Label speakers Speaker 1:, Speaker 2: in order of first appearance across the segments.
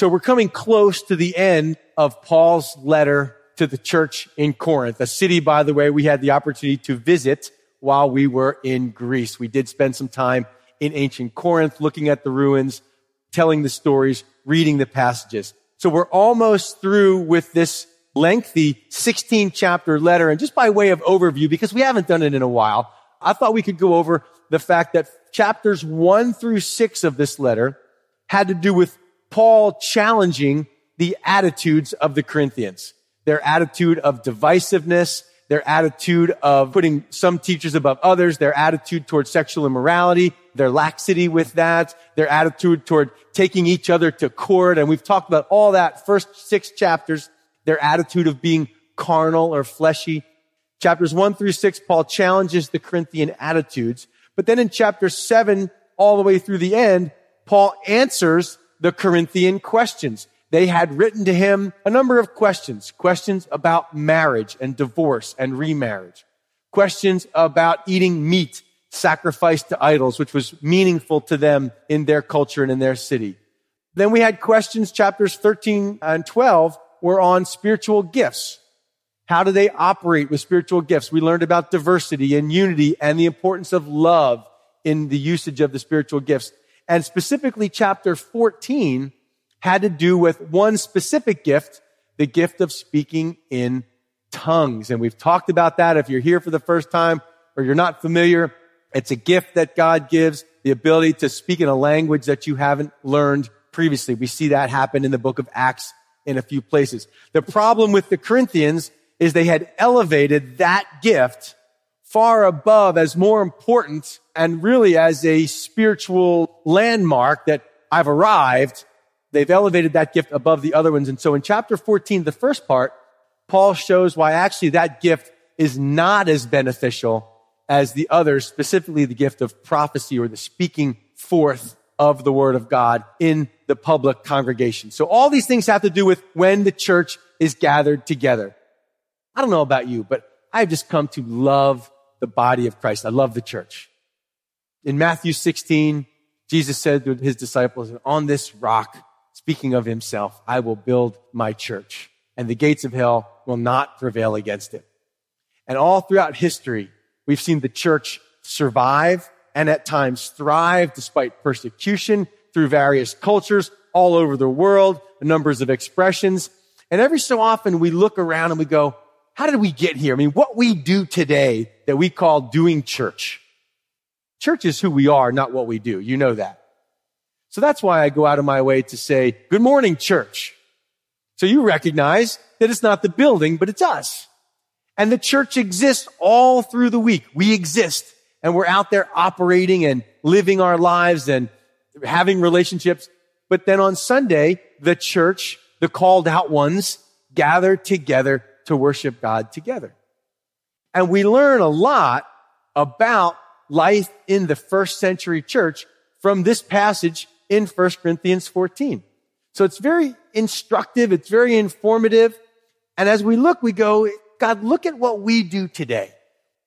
Speaker 1: So we're coming close to the end of Paul's letter to the church in Corinth, a city, by the way, we had the opportunity to visit while we were in Greece. We did spend some time in ancient Corinth looking at the ruins, telling the stories, reading the passages. So we're almost through with this lengthy 16 chapter letter. And just by way of overview, because we haven't done it in a while, I thought we could go over the fact that chapters one through six of this letter had to do with Paul challenging the attitudes of the Corinthians, their attitude of divisiveness, their attitude of putting some teachers above others, their attitude towards sexual immorality, their laxity with that, their attitude toward taking each other to court. And we've talked about all that first six chapters, their attitude of being carnal or fleshy. Chapters one through six, Paul challenges the Corinthian attitudes. But then in chapter seven, all the way through the end, Paul answers the Corinthian questions. They had written to him a number of questions, questions about marriage and divorce and remarriage, questions about eating meat sacrificed to idols, which was meaningful to them in their culture and in their city. Then we had questions, chapters 13 and 12 were on spiritual gifts. How do they operate with spiritual gifts? We learned about diversity and unity and the importance of love in the usage of the spiritual gifts. And specifically, chapter 14 had to do with one specific gift, the gift of speaking in tongues. And we've talked about that. If you're here for the first time or you're not familiar, it's a gift that God gives, the ability to speak in a language that you haven't learned previously. We see that happen in the book of Acts in a few places. The problem with the Corinthians is they had elevated that gift far above as more important and really as a spiritual landmark that I've arrived. They've elevated that gift above the other ones. And so in chapter 14, the first part, Paul shows why actually that gift is not as beneficial as the others, specifically the gift of prophecy or the speaking forth of the word of God in the public congregation. So all these things have to do with when the church is gathered together. I don't know about you, but I've just come to love the body of Christ. I love the church. In Matthew 16, Jesus said to his disciples, on this rock, speaking of himself, I will build my church and the gates of hell will not prevail against it. And all throughout history, We've seen the church survive and at times thrive despite persecution through various cultures all over the world, numbers of expressions. And every so often we look around and we go, how did we get here? I mean, what we do today that we call doing church. Church is who we are, not what we do. You know that. So that's why I go out of my way to say, good morning, church. So you recognize that it's not the building, but it's us. And the church exists all through the week. We exist and we're out there operating and living our lives and having relationships. But then on Sunday, the church, the called out ones, gather together to worship God together. And we learn a lot about life in the first century church from this passage in 1 Corinthians 14. So it's very instructive. It's very informative. And as we look, we go, God, look at what we do today.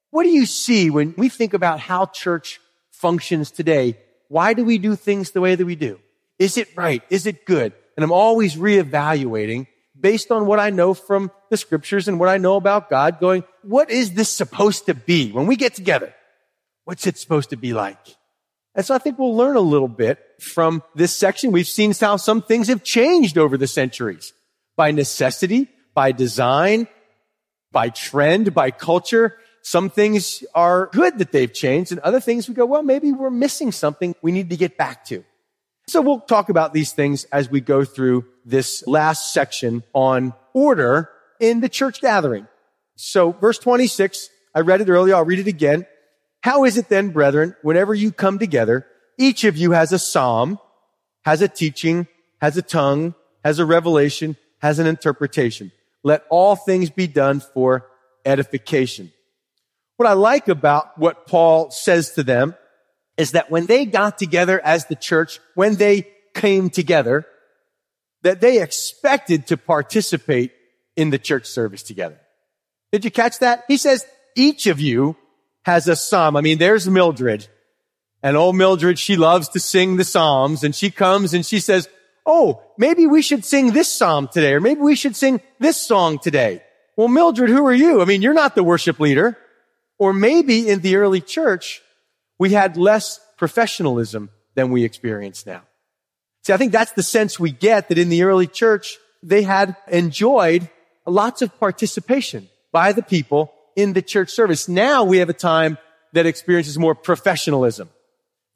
Speaker 1: What do you see when we think about how church functions today? Why do we do things the way that we do? Is it right? Is it good? And I'm always reevaluating based on what I know from the scriptures and what I know about God going, what is this supposed to be when we get together? What's it supposed to be like? And so I think we'll learn a little bit from this section. We've seen how some things have changed over the centuries by necessity, by design, by trend, by culture. Some things are good that they've changed and other things we go, well, maybe we're missing something we need to get back to. So we'll talk about these things as we go through this last section on order in the church gathering. So verse 26, I read it earlier. I'll read it again. How is it then, brethren, whenever you come together, each of you has a psalm, has a teaching, has a tongue, has a revelation, has an interpretation let all things be done for edification. What I like about what Paul says to them is that when they got together as the church, when they came together, that they expected to participate in the church service together. Did you catch that? He says, each of you has a psalm. I mean, there's Mildred. And old Mildred, she loves to sing the psalms and she comes and she says, oh, maybe we should sing this psalm today, or maybe we should sing this song today. Well, Mildred, who are you? I mean, you're not the worship leader. Or maybe in the early church, we had less professionalism than we experience now. See, I think that's the sense we get that in the early church, they had enjoyed lots of participation by the people in the church service. Now we have a time that experiences more professionalism.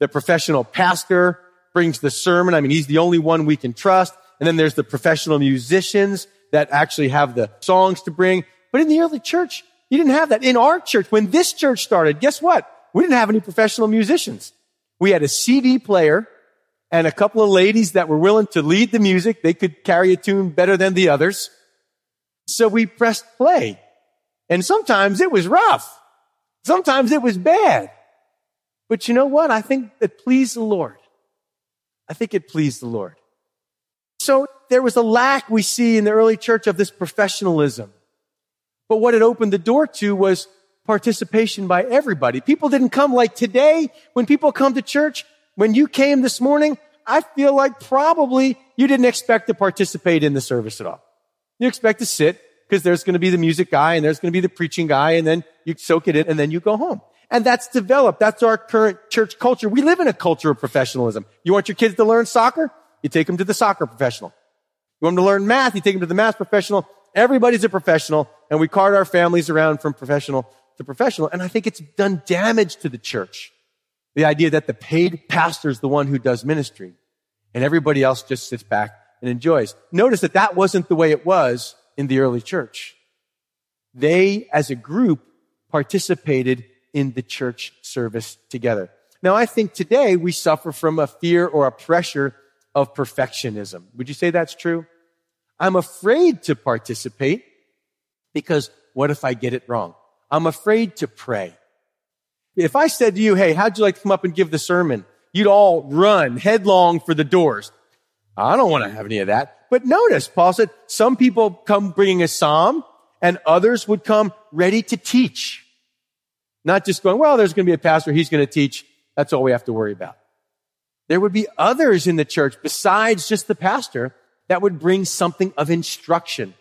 Speaker 1: The professional pastor brings the sermon. I mean, he's the only one we can trust. And then there's the professional musicians that actually have the songs to bring. But in the early church, you didn't have that. In our church, when this church started, guess what? We didn't have any professional musicians. We had a CD player and a couple of ladies that were willing to lead the music. They could carry a tune better than the others. So we pressed play. And sometimes it was rough. Sometimes it was bad. But you know what? I think it pleased the Lord. I think it pleased the Lord. So there was a lack we see in the early church of this professionalism. But what it opened the door to was participation by everybody. People didn't come like today. When people come to church, when you came this morning, I feel like probably you didn't expect to participate in the service at all. You expect to sit because there's going to be the music guy and there's going to be the preaching guy and then you soak it in and then you go home. And that's developed. That's our current church culture. We live in a culture of professionalism. You want your kids to learn soccer? You take them to the soccer professional. You want them to learn math? You take them to the math professional. Everybody's a professional and we cart our families around from professional to professional. And I think it's done damage to the church. The idea that the paid pastor is the one who does ministry and everybody else just sits back and enjoys. Notice that that wasn't the way it was in the early church. They, as a group, participated in the church service together. Now, I think today we suffer from a fear or a pressure of perfectionism. Would you say that's true? I'm afraid to participate because what if I get it wrong? I'm afraid to pray. If I said to you, hey, how'd you like to come up and give the sermon? You'd all run headlong for the doors. I don't want to have any of that. But notice, Paul said, some people come bringing a psalm and others would come ready to teach. Not just going, well, there's going to be a pastor, he's going to teach. That's all we have to worry about. There would be others in the church besides just the pastor that would bring something of instruction.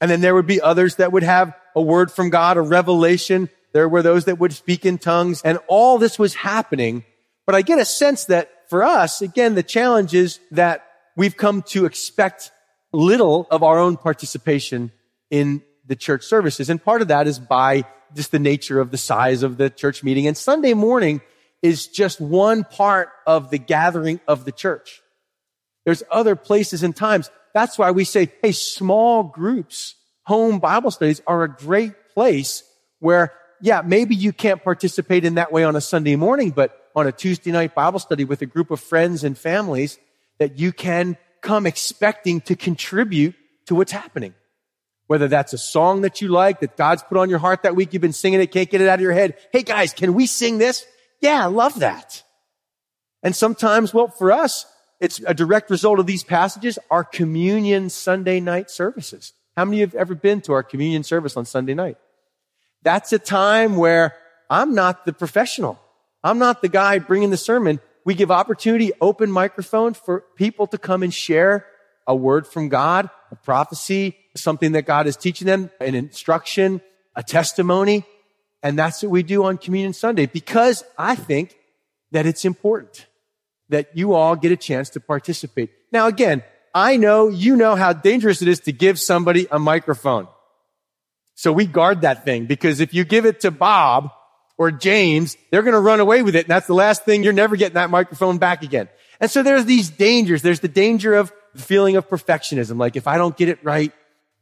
Speaker 1: And then there would be others that would have a word from God, a revelation. There were those that would speak in tongues and all this was happening. But I get a sense that for us, again, the challenge is that we've come to expect little of our own participation in the church services. And part of that is by just the nature of the size of the church meeting. And Sunday morning is just one part of the gathering of the church. There's other places and times. That's why we say, hey, small groups, home Bible studies are a great place where, yeah, maybe you can't participate in that way on a Sunday morning, but on a Tuesday night Bible study with a group of friends and families that you can come expecting to contribute to what's happening. Whether that's a song that you like that God's put on your heart that week, you've been singing it, can't get it out of your head. Hey guys, can we sing this? Yeah, I love that. And sometimes, well, for us, it's a direct result of these passages, our communion Sunday night services. How many of you have ever been to our communion service on Sunday night? That's a time where I'm not the professional. I'm not the guy bringing the sermon. We give opportunity, open microphone for people to come and share a word from God, a prophecy, something that God is teaching them, an instruction, a testimony. And that's what we do on Communion Sunday because I think that it's important that you all get a chance to participate. Now again, I know you know how dangerous it is to give somebody a microphone. So we guard that thing because if you give it to Bob or James, they're going to run away with it. And that's the last thing. You're never getting that microphone back again. And so there's these dangers. There's the danger of the feeling of perfectionism. Like if I don't get it right,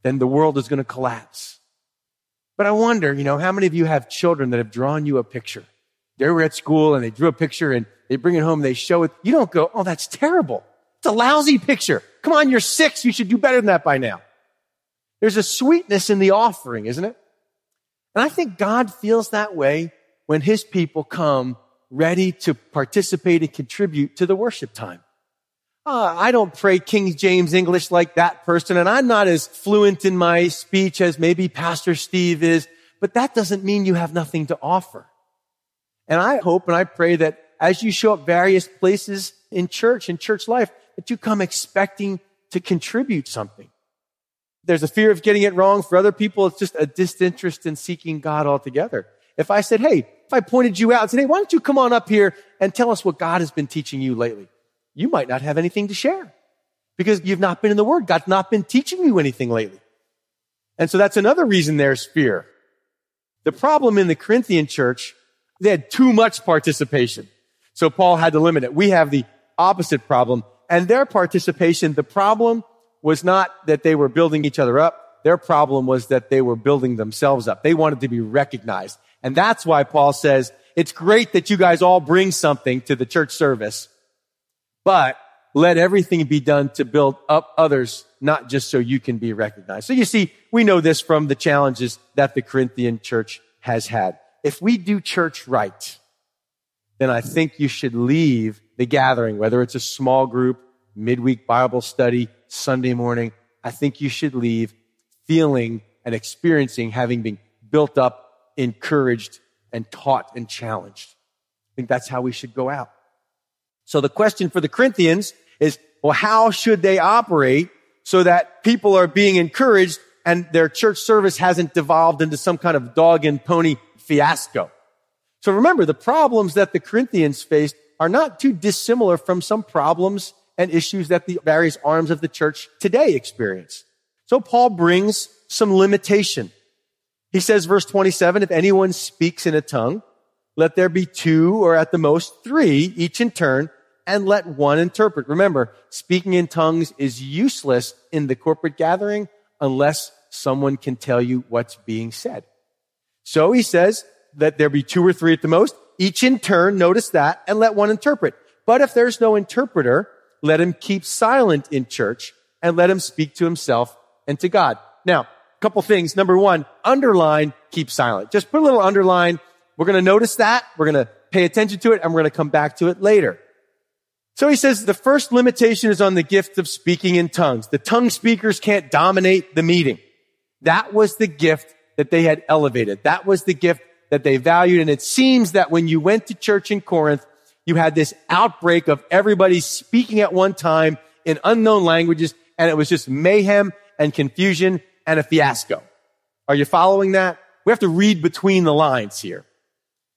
Speaker 1: then the world is going to collapse. But I wonder, you know, how many of you have children that have drawn you a picture? They were at school and they drew a picture and they bring it home and they show it. You don't go, oh, that's terrible. It's a lousy picture. Come on, you're six. You should do better than that by now. There's a sweetness in the offering, isn't it? And I think God feels that way when his people come ready to participate and contribute to the worship time. Uh, I don't pray King James English like that person, and I'm not as fluent in my speech as maybe Pastor Steve is, but that doesn't mean you have nothing to offer. And I hope and I pray that as you show up various places in church, in church life, that you come expecting to contribute something. There's a fear of getting it wrong. For other people, it's just a disinterest in seeking God altogether. If I said, hey, if I pointed you out and said, hey, why don't you come on up here and tell us what God has been teaching you lately? You might not have anything to share because you've not been in the Word. God's not been teaching you anything lately. And so that's another reason there's fear. The problem in the Corinthian church, they had too much participation. So Paul had to limit it. We have the opposite problem. And their participation, the problem was not that they were building each other up. Their problem was that they were building themselves up. They wanted to be recognized. And that's why Paul says, it's great that you guys all bring something to the church service, but let everything be done to build up others, not just so you can be recognized. So you see, we know this from the challenges that the Corinthian church has had. If we do church right, then I think you should leave the gathering, whether it's a small group, midweek Bible study, Sunday morning. I think you should leave feeling and experiencing having been built up, encouraged, and taught and challenged. I think that's how we should go out. So the question for the Corinthians is, well, how should they operate so that people are being encouraged and their church service hasn't devolved into some kind of dog and pony fiasco? So remember, the problems that the Corinthians faced are not too dissimilar from some problems and issues that the various arms of the church today experience. So Paul brings some limitation. He says, verse 27, if anyone speaks in a tongue, let there be two or at the most three, each in turn, and let one interpret. Remember, speaking in tongues is useless in the corporate gathering unless someone can tell you what's being said. So he says that there be two or three at the most, each in turn, notice that, and let one interpret. But if there's no interpreter, let him keep silent in church and let him speak to himself and to God. Now, couple things. Number one, underline, keep silent. Just put a little underline. We're going to notice that. We're going to pay attention to it and we're going to come back to it later. So he says the first limitation is on the gift of speaking in tongues. The tongue speakers can't dominate the meeting. That was the gift that they had elevated. That was the gift that they valued. And it seems that when you went to church in Corinth, you had this outbreak of everybody speaking at one time in unknown languages, and it was just mayhem and confusion and a fiasco. Are you following that? We have to read between the lines here.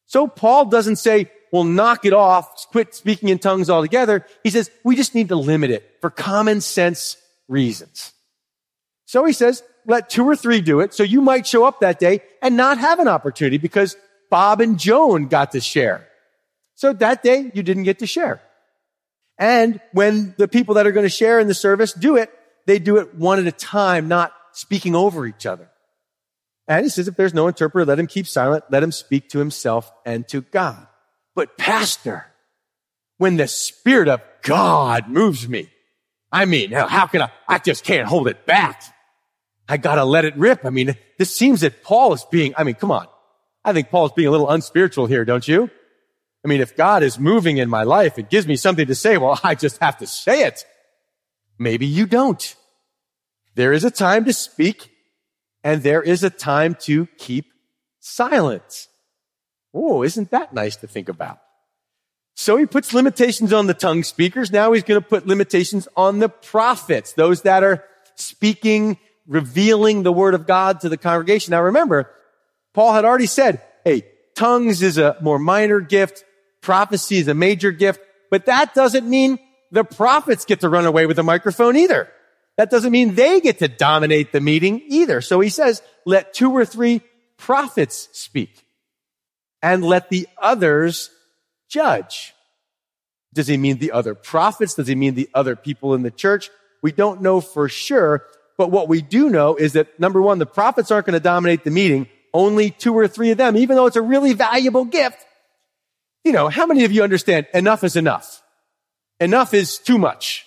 Speaker 1: So Paul doesn't say, will knock it off, quit speaking in tongues altogether. He says, we just need to limit it for common sense reasons. So he says, let two or three do it. So you might show up that day and not have an opportunity because Bob and Joan got to share. So that day you didn't get to share. And when the people that are going to share in the service do it, they do it one at a time, not speaking over each other. And he says, if there's no interpreter, let him keep silent. Let him speak to himself and to God. But pastor, when the spirit of God moves me, I mean, how can I, I just can't hold it back. I gotta let it rip. I mean, this seems that Paul is being, I mean, come on. I think Paul is being a little unspiritual here, don't you? I mean, if God is moving in my life, it gives me something to say. Well, I just have to say it. Maybe you don't. There is a time to speak and there is a time to keep silent. Oh, isn't that nice to think about? So he puts limitations on the tongue speakers. Now he's going to put limitations on the prophets, those that are speaking, revealing the word of God to the congregation. Now remember, Paul had already said, hey, tongues is a more minor gift. Prophecy is a major gift, but that doesn't mean the prophets get to run away with the microphone either. That doesn't mean they get to dominate the meeting either. So he says, let two or three prophets speak and let the others judge. Does he mean the other prophets? Does he mean the other people in the church? We don't know for sure. But what we do know is that number one, the prophets aren't going to dominate the meeting. Only two or three of them, even though it's a really valuable gift. You know, how many of you understand enough is enough? Enough is too much.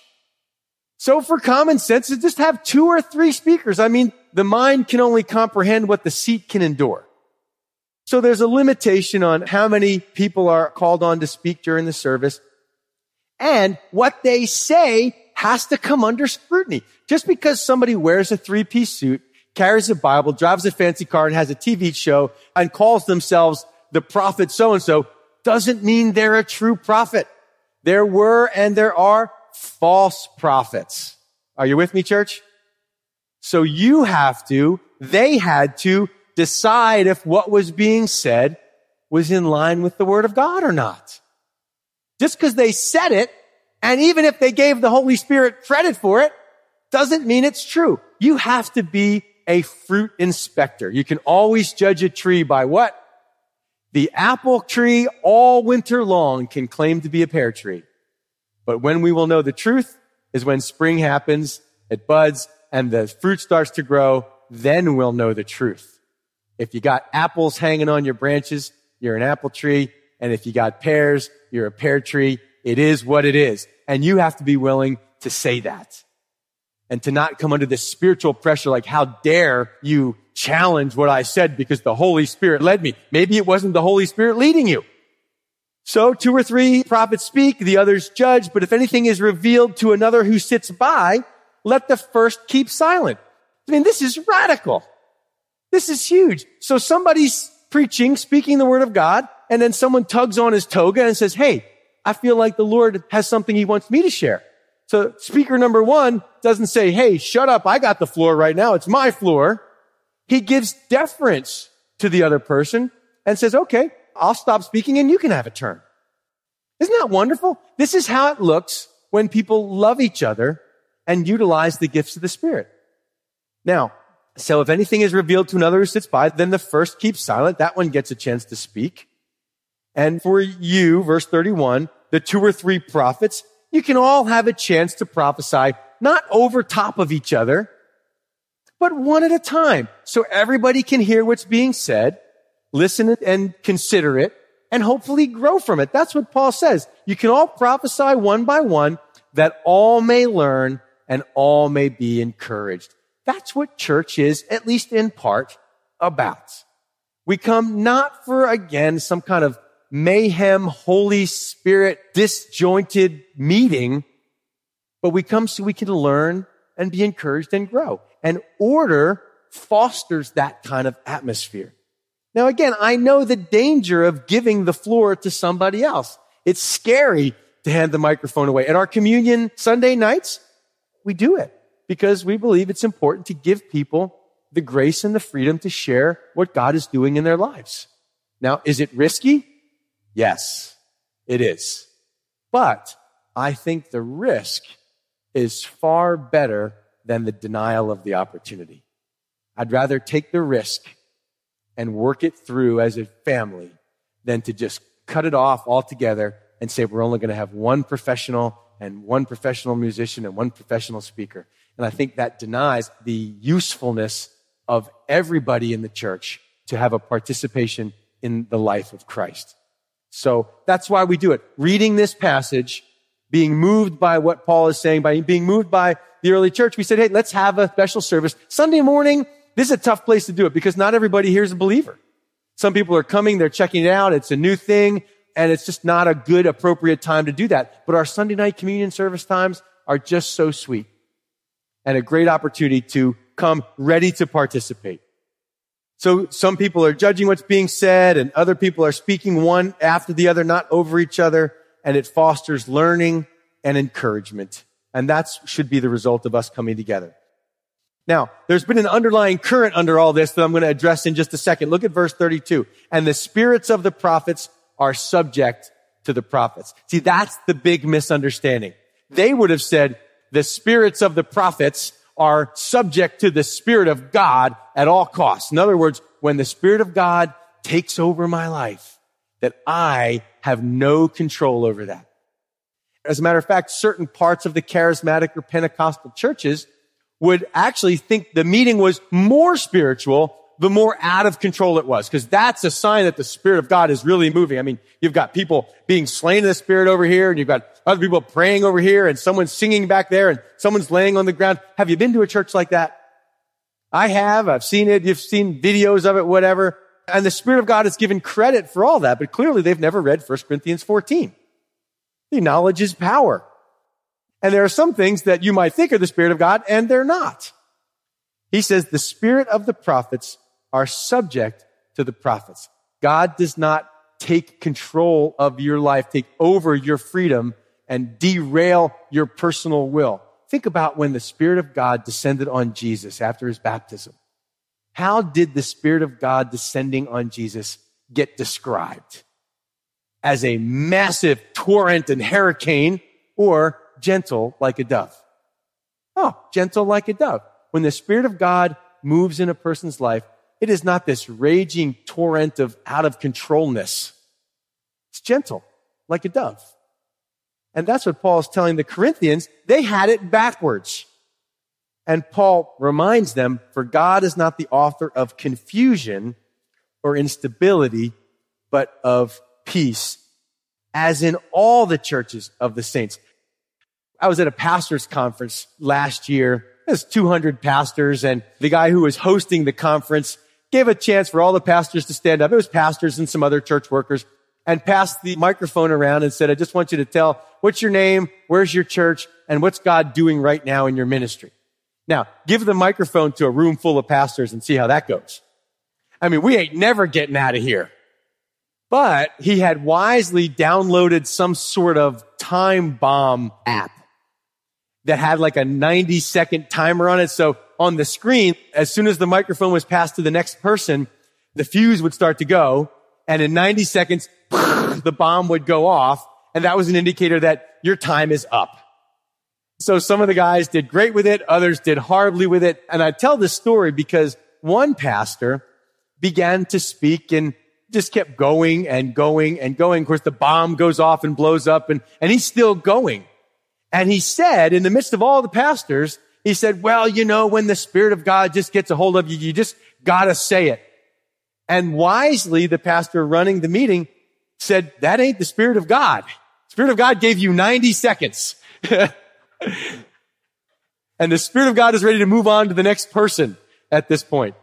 Speaker 1: So for common sense, just have two or three speakers. I mean, the mind can only comprehend what the seat can endure. So there's a limitation on how many people are called on to speak during the service. And what they say has to come under scrutiny. Just because somebody wears a three-piece suit, carries a Bible, drives a fancy car, and has a TV show, and calls themselves the prophet so-and-so, doesn't mean they're a true prophet. There were and there are false prophets. Are you with me, church? So you have to, they had to decide if what was being said was in line with the word of God or not. Just because they said it, and even if they gave the Holy Spirit credit for it, doesn't mean it's true. You have to be a fruit inspector. You can always judge a tree by what? The apple tree all winter long can claim to be a pear tree. But when we will know the truth is when spring happens, it buds, and the fruit starts to grow, then we'll know the truth. If you got apples hanging on your branches, you're an apple tree. And if you got pears, you're a pear tree. It is what it is. And you have to be willing to say that and to not come under this spiritual pressure like, how dare you challenge what I said because the Holy Spirit led me. Maybe it wasn't the Holy Spirit leading you. So two or three prophets speak, the others judge, but if anything is revealed to another who sits by, let the first keep silent. I mean, this is radical. This is huge. So somebody's preaching, speaking the word of God, and then someone tugs on his toga and says, Hey, I feel like the Lord has something he wants me to share. So speaker number one doesn't say, Hey, shut up. I got the floor right now. It's my floor. He gives deference to the other person and says, okay, I'll stop speaking and you can have a turn. Isn't that wonderful? This is how it looks when people love each other and utilize the gifts of the Spirit. Now, so if anything is revealed to another who sits by, then the first keeps silent. That one gets a chance to speak. And for you, verse 31, the two or three prophets, you can all have a chance to prophesy, not over top of each other, but one at a time. So everybody can hear what's being said, listen and consider it, and hopefully grow from it. That's what Paul says. You can all prophesy one by one that all may learn and all may be encouraged. That's what church is, at least in part, about. We come not for, again, some kind of mayhem, Holy Spirit, disjointed meeting, but we come so we can learn and be encouraged and grow. And order fosters that kind of atmosphere. Now again, I know the danger of giving the floor to somebody else. It's scary to hand the microphone away. At our communion Sunday nights, we do it because we believe it's important to give people the grace and the freedom to share what God is doing in their lives. Now, is it risky? Yes, it is. But I think the risk is far better than the denial of the opportunity. I'd rather take the risk and work it through as a family than to just cut it off altogether and say we're only going to have one professional and one professional musician and one professional speaker. And I think that denies the usefulness of everybody in the church to have a participation in the life of Christ. So that's why we do it. Reading this passage, being moved by what Paul is saying, by being moved by the early church, we said, hey, let's have a special service. Sunday morning, this is a tough place to do it because not everybody here is a believer. Some people are coming, they're checking it out, it's a new thing, and it's just not a good, appropriate time to do that. But our Sunday night communion service times are just so sweet and a great opportunity to come ready to participate. So some people are judging what's being said and other people are speaking one after the other, not over each other. And it fosters learning and encouragement. And that should be the result of us coming together. Now, there's been an underlying current under all this that I'm going to address in just a second. Look at verse 32. And the spirits of the prophets are subject to the prophets. See, that's the big misunderstanding. They would have said the spirits of the prophets are subject to the Spirit of God at all costs. In other words, when the Spirit of God takes over my life, that I have no control over that. As a matter of fact, certain parts of the charismatic or Pentecostal churches would actually think the meeting was more spiritual the more out of control it was. Because that's a sign that the Spirit of God is really moving. I mean, you've got people being slain in the Spirit over here, and you've got other people praying over here, and someone's singing back there, and someone's laying on the ground. Have you been to a church like that? I have. I've seen it. You've seen videos of it, whatever. And the Spirit of God is given credit for all that, but clearly they've never read 1 Corinthians 14. The knowledge is power. And there are some things that you might think are the Spirit of God, and they're not. He says the Spirit of the prophets are subject to the prophets. God does not take control of your life, take over your freedom and derail your personal will. Think about when the Spirit of God descended on Jesus after his baptism. How did the Spirit of God descending on Jesus get described? As a massive torrent and hurricane or gentle like a dove? Oh, gentle like a dove. When the Spirit of God moves in a person's life, it is not this raging torrent of out of controlness. It's gentle like a dove. And that's what Paul is telling the Corinthians. They had it backwards. And Paul reminds them, for God is not the author of confusion or instability, but of peace, as in all the churches of the saints. I was at a pastor's conference last year. There's 200 pastors and the guy who was hosting the conference gave a chance for all the pastors to stand up. It was pastors and some other church workers and passed the microphone around and said, I just want you to tell what's your name? Where's your church? And what's God doing right now in your ministry? Now, give the microphone to a room full of pastors and see how that goes. I mean, we ain't never getting out of here. But he had wisely downloaded some sort of time bomb app that had like a 90 second timer on it. So on the screen, as soon as the microphone was passed to the next person, the fuse would start to go. And in 90 seconds, the bomb would go off. And that was an indicator that your time is up. So some of the guys did great with it. Others did horribly with it. And I tell this story because one pastor began to speak and just kept going and going and going. Of course, the bomb goes off and blows up and, and he's still going. And he said, in the midst of all the pastors, he said, well, you know, when the Spirit of God just gets a hold of you, you just gotta say it. And wisely, the pastor running the meeting said, that ain't the Spirit of God. Spirit of God gave you 90 seconds. and the Spirit of God is ready to move on to the next person at this point.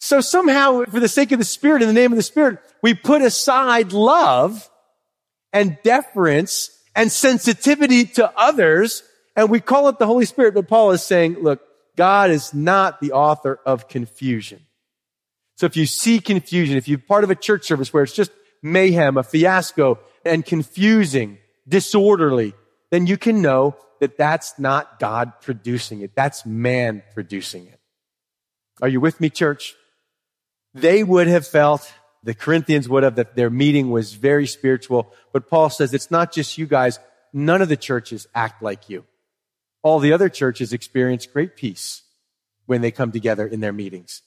Speaker 1: So somehow, for the sake of the Spirit, in the name of the Spirit, we put aside love and deference and sensitivity to others, and we call it the Holy Spirit. But Paul is saying, look, God is not the author of confusion. So if you see confusion, if you're part of a church service where it's just mayhem, a fiasco, and confusing, disorderly, then you can know that that's not God producing it. That's man producing it. Are you with me, church? They would have felt the Corinthians would have that their meeting was very spiritual. But Paul says it's not just you guys. None of the churches act like you. All the other churches experience great peace when they come together in their meetings.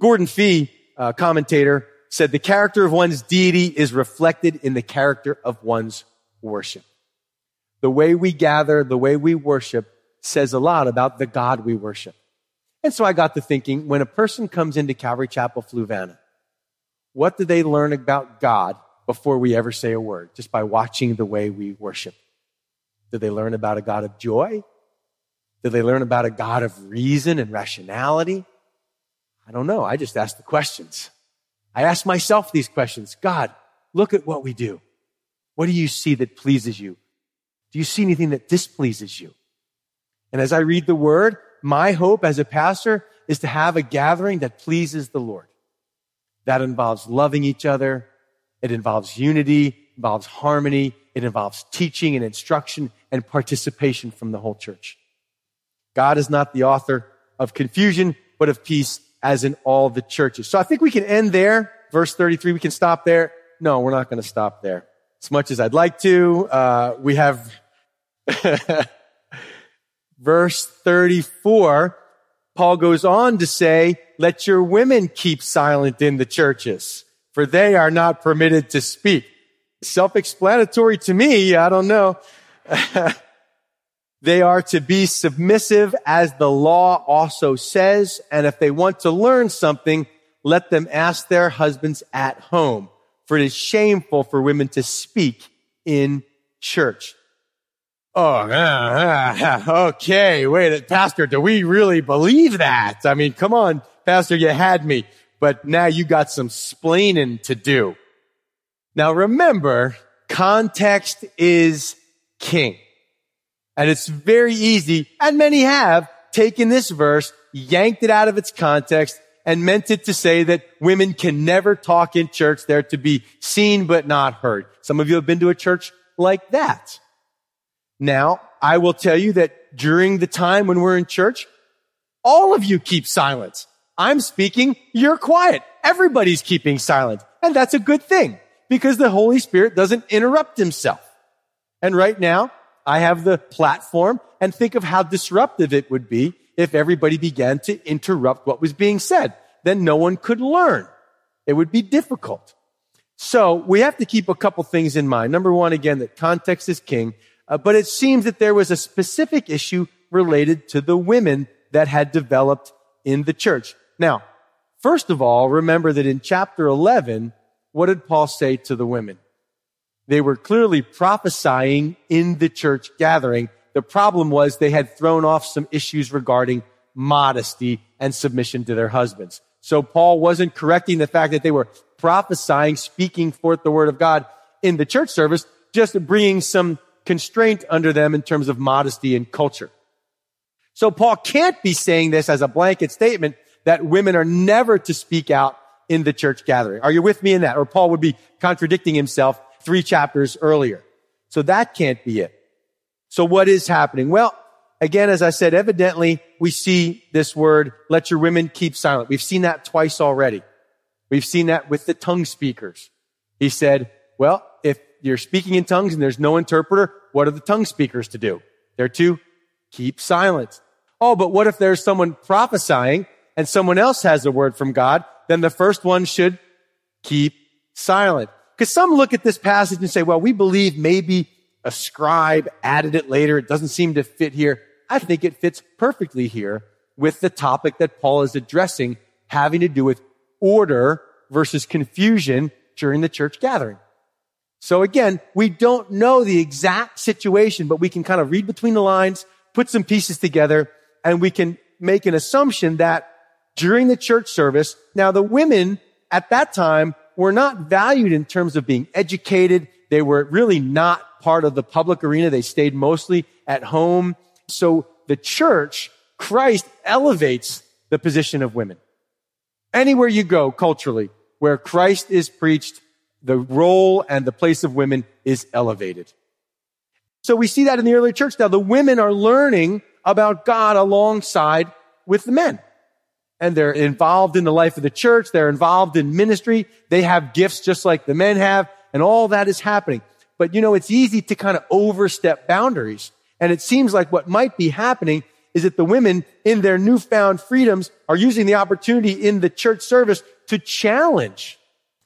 Speaker 1: Gordon Fee, a commentator, said the character of one's deity is reflected in the character of one's worship. The way we gather, the way we worship says a lot about the God we worship. And so I got to thinking, when a person comes into Calvary Chapel Fluvanna, what do they learn about God before we ever say a word? Just by watching the way we worship. Do they learn about a God of joy? Do they learn about a God of reason and rationality? I don't know. I just ask the questions. I ask myself these questions. God, look at what we do. What do you see that pleases you? Do you see anything that displeases you? And as I read the word, my hope as a pastor is to have a gathering that pleases the Lord. That involves loving each other. It involves unity, involves harmony. It involves teaching and instruction and participation from the whole church. God is not the author of confusion, but of peace as in all the churches. So I think we can end there. Verse 33, we can stop there. No, we're not going to stop there. As much as I'd like to, uh, we have verse 34 Paul goes on to say, let your women keep silent in the churches, for they are not permitted to speak. Self-explanatory to me. I don't know. they are to be submissive as the law also says. And if they want to learn something, let them ask their husbands at home, for it is shameful for women to speak in church. Oh, okay. Wait, Pastor, do we really believe that? I mean, come on, Pastor, you had me, but now you got some splaining to do. Now remember, context is king. And it's very easy, and many have taken this verse, yanked it out of its context, and meant it to say that women can never talk in church. They're to be seen but not heard. Some of you have been to a church like that. Now, I will tell you that during the time when we're in church, all of you keep silent. I'm speaking, you're quiet. Everybody's keeping silent. And that's a good thing because the Holy Spirit doesn't interrupt himself. And right now, I have the platform and think of how disruptive it would be if everybody began to interrupt what was being said. Then no one could learn. It would be difficult. So we have to keep a couple things in mind. Number one, again, that context is king. Uh, but it seems that there was a specific issue related to the women that had developed in the church. Now, first of all, remember that in chapter 11, what did Paul say to the women? They were clearly prophesying in the church gathering. The problem was they had thrown off some issues regarding modesty and submission to their husbands. So Paul wasn't correcting the fact that they were prophesying, speaking forth the word of God in the church service, just bringing some constraint under them in terms of modesty and culture. So Paul can't be saying this as a blanket statement that women are never to speak out in the church gathering. Are you with me in that? Or Paul would be contradicting himself three chapters earlier. So that can't be it. So what is happening? Well, again, as I said, evidently we see this word, let your women keep silent. We've seen that twice already. We've seen that with the tongue speakers. He said, well, you're speaking in tongues and there's no interpreter, what are the tongue speakers to do? They're to keep silent. Oh, but what if there's someone prophesying and someone else has a word from God? Then the first one should keep silent. Because some look at this passage and say, well, we believe maybe a scribe added it later. It doesn't seem to fit here. I think it fits perfectly here with the topic that Paul is addressing having to do with order versus confusion during the church gathering. So again, we don't know the exact situation, but we can kind of read between the lines, put some pieces together, and we can make an assumption that during the church service, now the women at that time were not valued in terms of being educated. They were really not part of the public arena. They stayed mostly at home. So the church, Christ elevates the position of women. Anywhere you go culturally, where Christ is preached, the role and the place of women is elevated. So we see that in the early church. Now the women are learning about God alongside with the men. And they're involved in the life of the church. They're involved in ministry. They have gifts just like the men have. And all that is happening. But you know, it's easy to kind of overstep boundaries. And it seems like what might be happening is that the women in their newfound freedoms are using the opportunity in the church service to challenge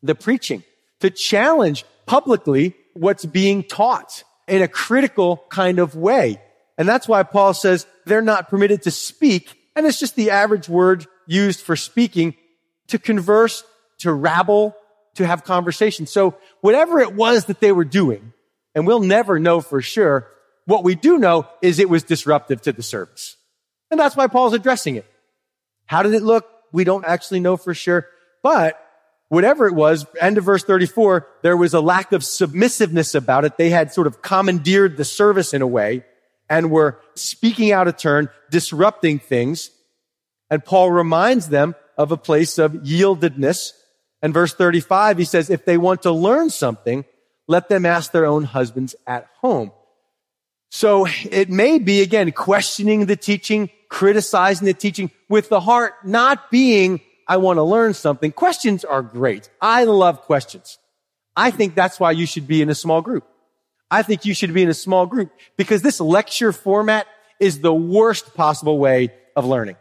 Speaker 1: the preaching, to challenge publicly what's being taught in a critical kind of way. And that's why Paul says they're not permitted to speak. And it's just the average word used for speaking to converse, to rabble, to have conversation. So whatever it was that they were doing, and we'll never know for sure, what we do know is it was disruptive to the service. And that's why Paul's addressing it. How did it look? We don't actually know for sure. But whatever it was, end of verse 34, there was a lack of submissiveness about it. They had sort of commandeered the service in a way and were speaking out of turn, disrupting things. And Paul reminds them of a place of yieldedness. And verse 35, he says, if they want to learn something, let them ask their own husbands at home. So it may be, again, questioning the teaching, criticizing the teaching with the heart not being, I want to learn something. Questions are great. I love questions. I think that's why you should be in a small group. I think you should be in a small group because this lecture format is the worst possible way of learning.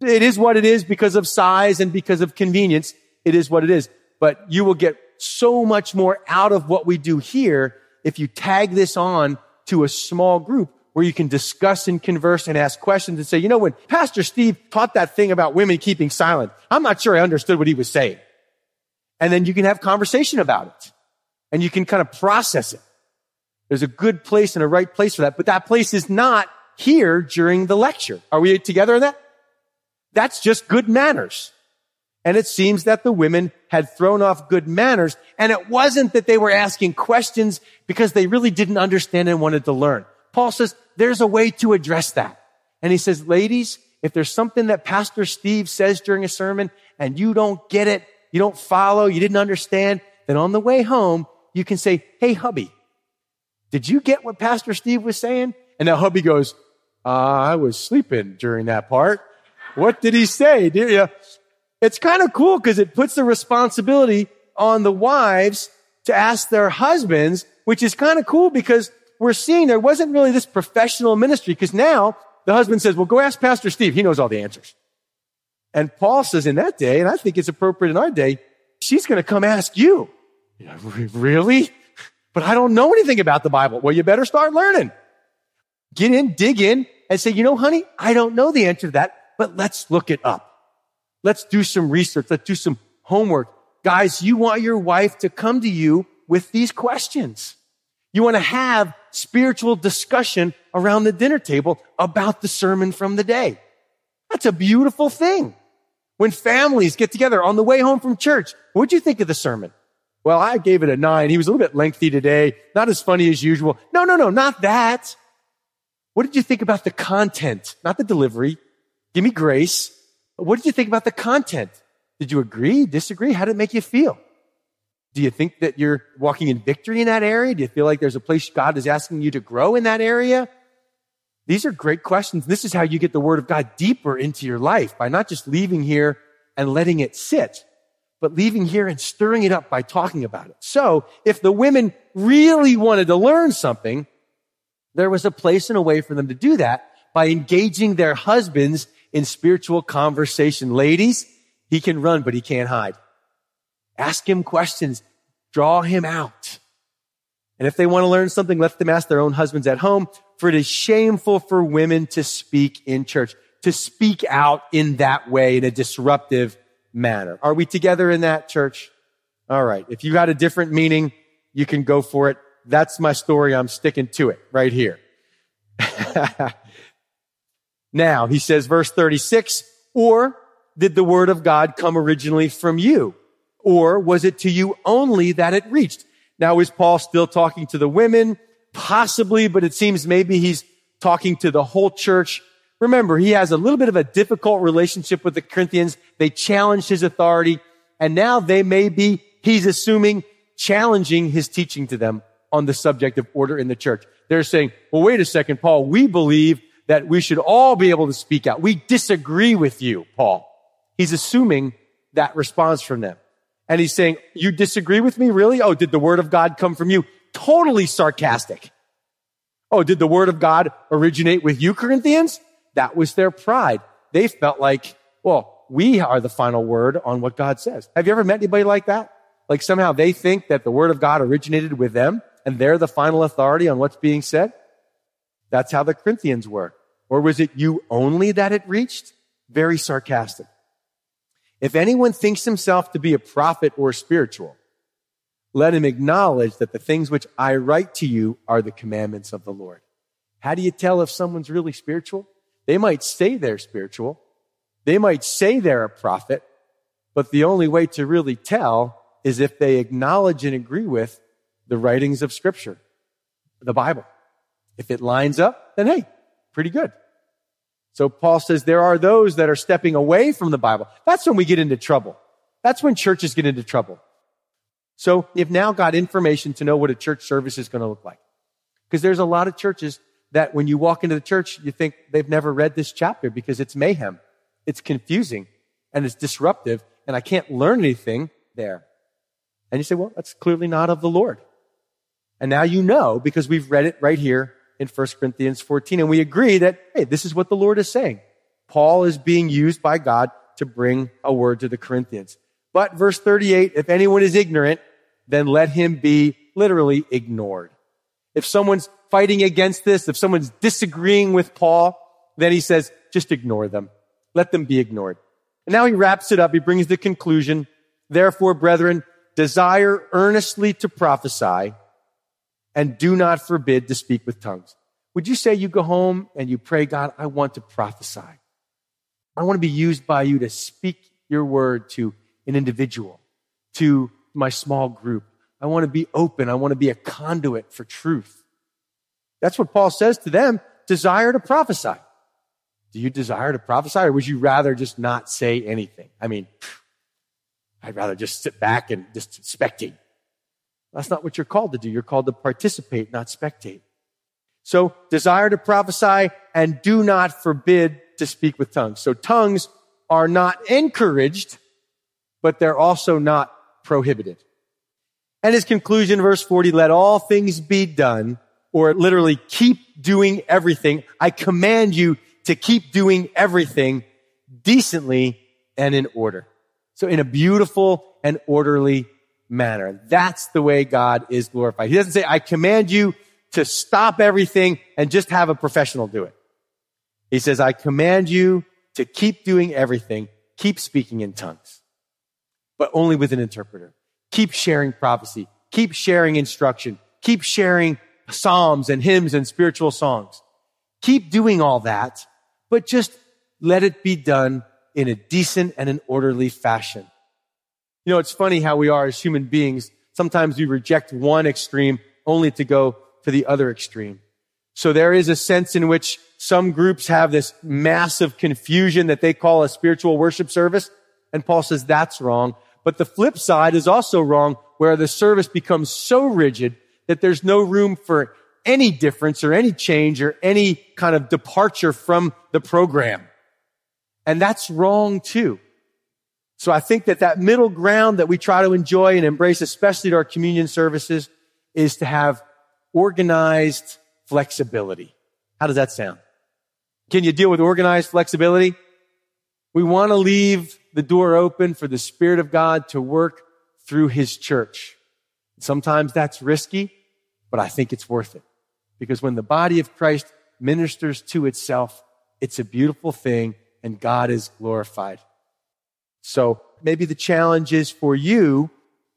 Speaker 1: It is what it is because of size and because of convenience. It is what it is. But you will get so much more out of what we do here if you tag this on to a small group where you can discuss and converse and ask questions and say, you know, when Pastor Steve taught that thing about women keeping silent, I'm not sure I understood what he was saying. And then you can have conversation about it and you can kind of process it. There's a good place and a right place for that, but that place is not here during the lecture. Are we together in that? That's just good manners. And it seems that the women had thrown off good manners. And it wasn't that they were asking questions because they really didn't understand and wanted to learn. Paul says there's a way to address that. And he says, ladies, if there's something that Pastor Steve says during a sermon and you don't get it, you don't follow, you didn't understand, then on the way home, you can say, Hey, hubby, Did you get what Pastor Steve was saying? And now hubby goes, uh, I was sleeping during that part. What did he say? Did you? It's kind of cool because it puts the responsibility on the wives to ask their husbands, which is kind of cool because we're seeing there wasn't really this professional ministry because now the husband says, well, go ask Pastor Steve. He knows all the answers. And Paul says in that day, and I think it's appropriate in our day, she's going to come ask you. Really? But I don't know anything about the Bible. Well, you better start learning. Get in, dig in, and say, you know, honey, I don't know the answer to that, but let's look it up. Let's do some research. Let's do some homework. Guys, you want your wife to come to you with these questions. You want to have spiritual discussion around the dinner table about the sermon from the day. That's a beautiful thing. When families get together on the way home from church, what'd you think of the sermon? Well, I gave it a nine. He was a little bit lengthy today. Not as funny as usual. No, no, no, not that. What did you think about the content? Not the delivery. Give me grace. What did you think about the content? Did you agree, disagree? How did it make you feel? Do you think that you're walking in victory in that area? Do you feel like there's a place God is asking you to grow in that area? These are great questions. This is how you get the word of God deeper into your life by not just leaving here and letting it sit, but leaving here and stirring it up by talking about it. So if the women really wanted to learn something, there was a place and a way for them to do that by engaging their husbands in spiritual conversation. Ladies, he can run, but he can't hide. Ask him questions. Draw him out. And if they want to learn something, let them ask their own husbands at home for it is shameful for women to speak in church, to speak out in that way in a disruptive manner. Are we together in that church? All right. If you got a different meaning, you can go for it. That's my story. I'm sticking to it right here. now, he says, verse 36, or did the word of God come originally from you? Or was it to you only that it reached? Now, is Paul still talking to the women? Possibly, but it seems maybe he's talking to the whole church. Remember, he has a little bit of a difficult relationship with the Corinthians. They challenged his authority, and now they may be, he's assuming, challenging his teaching to them on the subject of order in the church. They're saying, well, wait a second, Paul, we believe that we should all be able to speak out. We disagree with you, Paul. He's assuming that response from them. And he's saying, you disagree with me? Really? Oh, did the word of God come from you? totally sarcastic. Oh, did the word of God originate with you, Corinthians? That was their pride. They felt like, well, we are the final word on what God says. Have you ever met anybody like that? Like somehow they think that the word of God originated with them and they're the final authority on what's being said? That's how the Corinthians were. Or was it you only that it reached? Very sarcastic. If anyone thinks himself to be a prophet or spiritual, let him acknowledge that the things which I write to you are the commandments of the Lord. How do you tell if someone's really spiritual? They might say they're spiritual. They might say they're a prophet, but the only way to really tell is if they acknowledge and agree with the writings of scripture, the Bible. If it lines up, then hey, pretty good. So Paul says there are those that are stepping away from the Bible. That's when we get into trouble. That's when churches get into trouble. So you've now got information to know what a church service is going to look like. Because there's a lot of churches that when you walk into the church, you think they've never read this chapter because it's mayhem. It's confusing and it's disruptive and I can't learn anything there. And you say, well, that's clearly not of the Lord. And now you know because we've read it right here in 1 Corinthians 14 and we agree that, hey, this is what the Lord is saying. Paul is being used by God to bring a word to the Corinthians. But verse 38, if anyone is ignorant, then let him be literally ignored. If someone's fighting against this, if someone's disagreeing with Paul, then he says, just ignore them. Let them be ignored. And now he wraps it up. He brings the conclusion. Therefore, brethren, desire earnestly to prophesy and do not forbid to speak with tongues. Would you say you go home and you pray, God, I want to prophesy. I want to be used by you to speak your word to an individual, to my small group. I want to be open. I want to be a conduit for truth. That's what Paul says to them. Desire to prophesy. Do you desire to prophesy or would you rather just not say anything? I mean, I'd rather just sit back and just spectate. That's not what you're called to do. You're called to participate, not spectate. So desire to prophesy and do not forbid to speak with tongues. So tongues are not encouraged, but they're also not prohibited. And his conclusion, verse 40, let all things be done, or literally keep doing everything. I command you to keep doing everything decently and in order. So in a beautiful and orderly manner. That's the way God is glorified. He doesn't say, I command you to stop everything and just have a professional do it. He says, I command you to keep doing everything, keep speaking in tongues, but only with an interpreter. Keep sharing prophecy, keep sharing instruction, keep sharing psalms and hymns and spiritual songs. Keep doing all that, but just let it be done in a decent and an orderly fashion. You know, it's funny how we are as human beings. Sometimes we reject one extreme only to go to the other extreme. So there is a sense in which some groups have this massive confusion that they call a spiritual worship service. And Paul says that's wrong. But the flip side is also wrong where the service becomes so rigid that there's no room for any difference or any change or any kind of departure from the program. And that's wrong too. So I think that that middle ground that we try to enjoy and embrace, especially at our communion services, is to have organized flexibility. How does that sound? Can you deal with organized flexibility? We want to leave the door open for the Spirit of God to work through His church. Sometimes that's risky, but I think it's worth it. Because when the body of Christ ministers to itself, it's a beautiful thing and God is glorified. So maybe the challenge is for you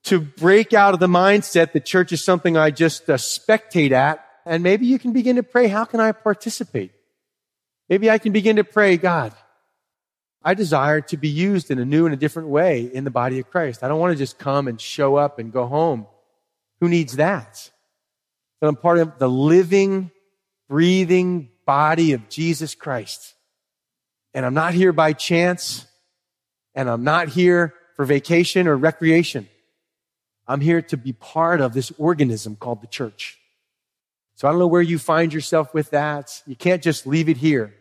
Speaker 1: to break out of the mindset that church is something I just uh, spectate at. And maybe you can begin to pray, how can I participate? Maybe I can begin to pray, God, I desire to be used in a new and a different way in the body of Christ. I don't want to just come and show up and go home. Who needs that? But I'm part of the living, breathing body of Jesus Christ. And I'm not here by chance and I'm not here for vacation or recreation. I'm here to be part of this organism called the church. So I don't know where you find yourself with that. You can't just leave it here.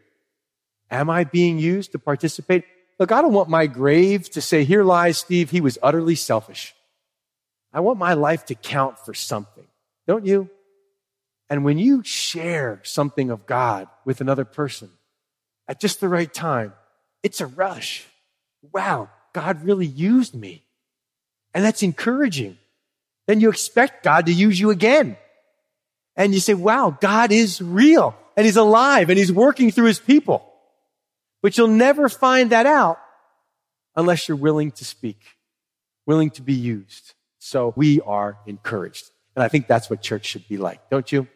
Speaker 1: Am I being used to participate? Look, I don't want my grave to say, here lies Steve. He was utterly selfish. I want my life to count for something. Don't you? And when you share something of God with another person at just the right time, it's a rush wow, God really used me. And that's encouraging. Then you expect God to use you again. And you say, wow, God is real and he's alive and he's working through his people. But you'll never find that out unless you're willing to speak, willing to be used. So we are encouraged. And I think that's what church should be like, don't you?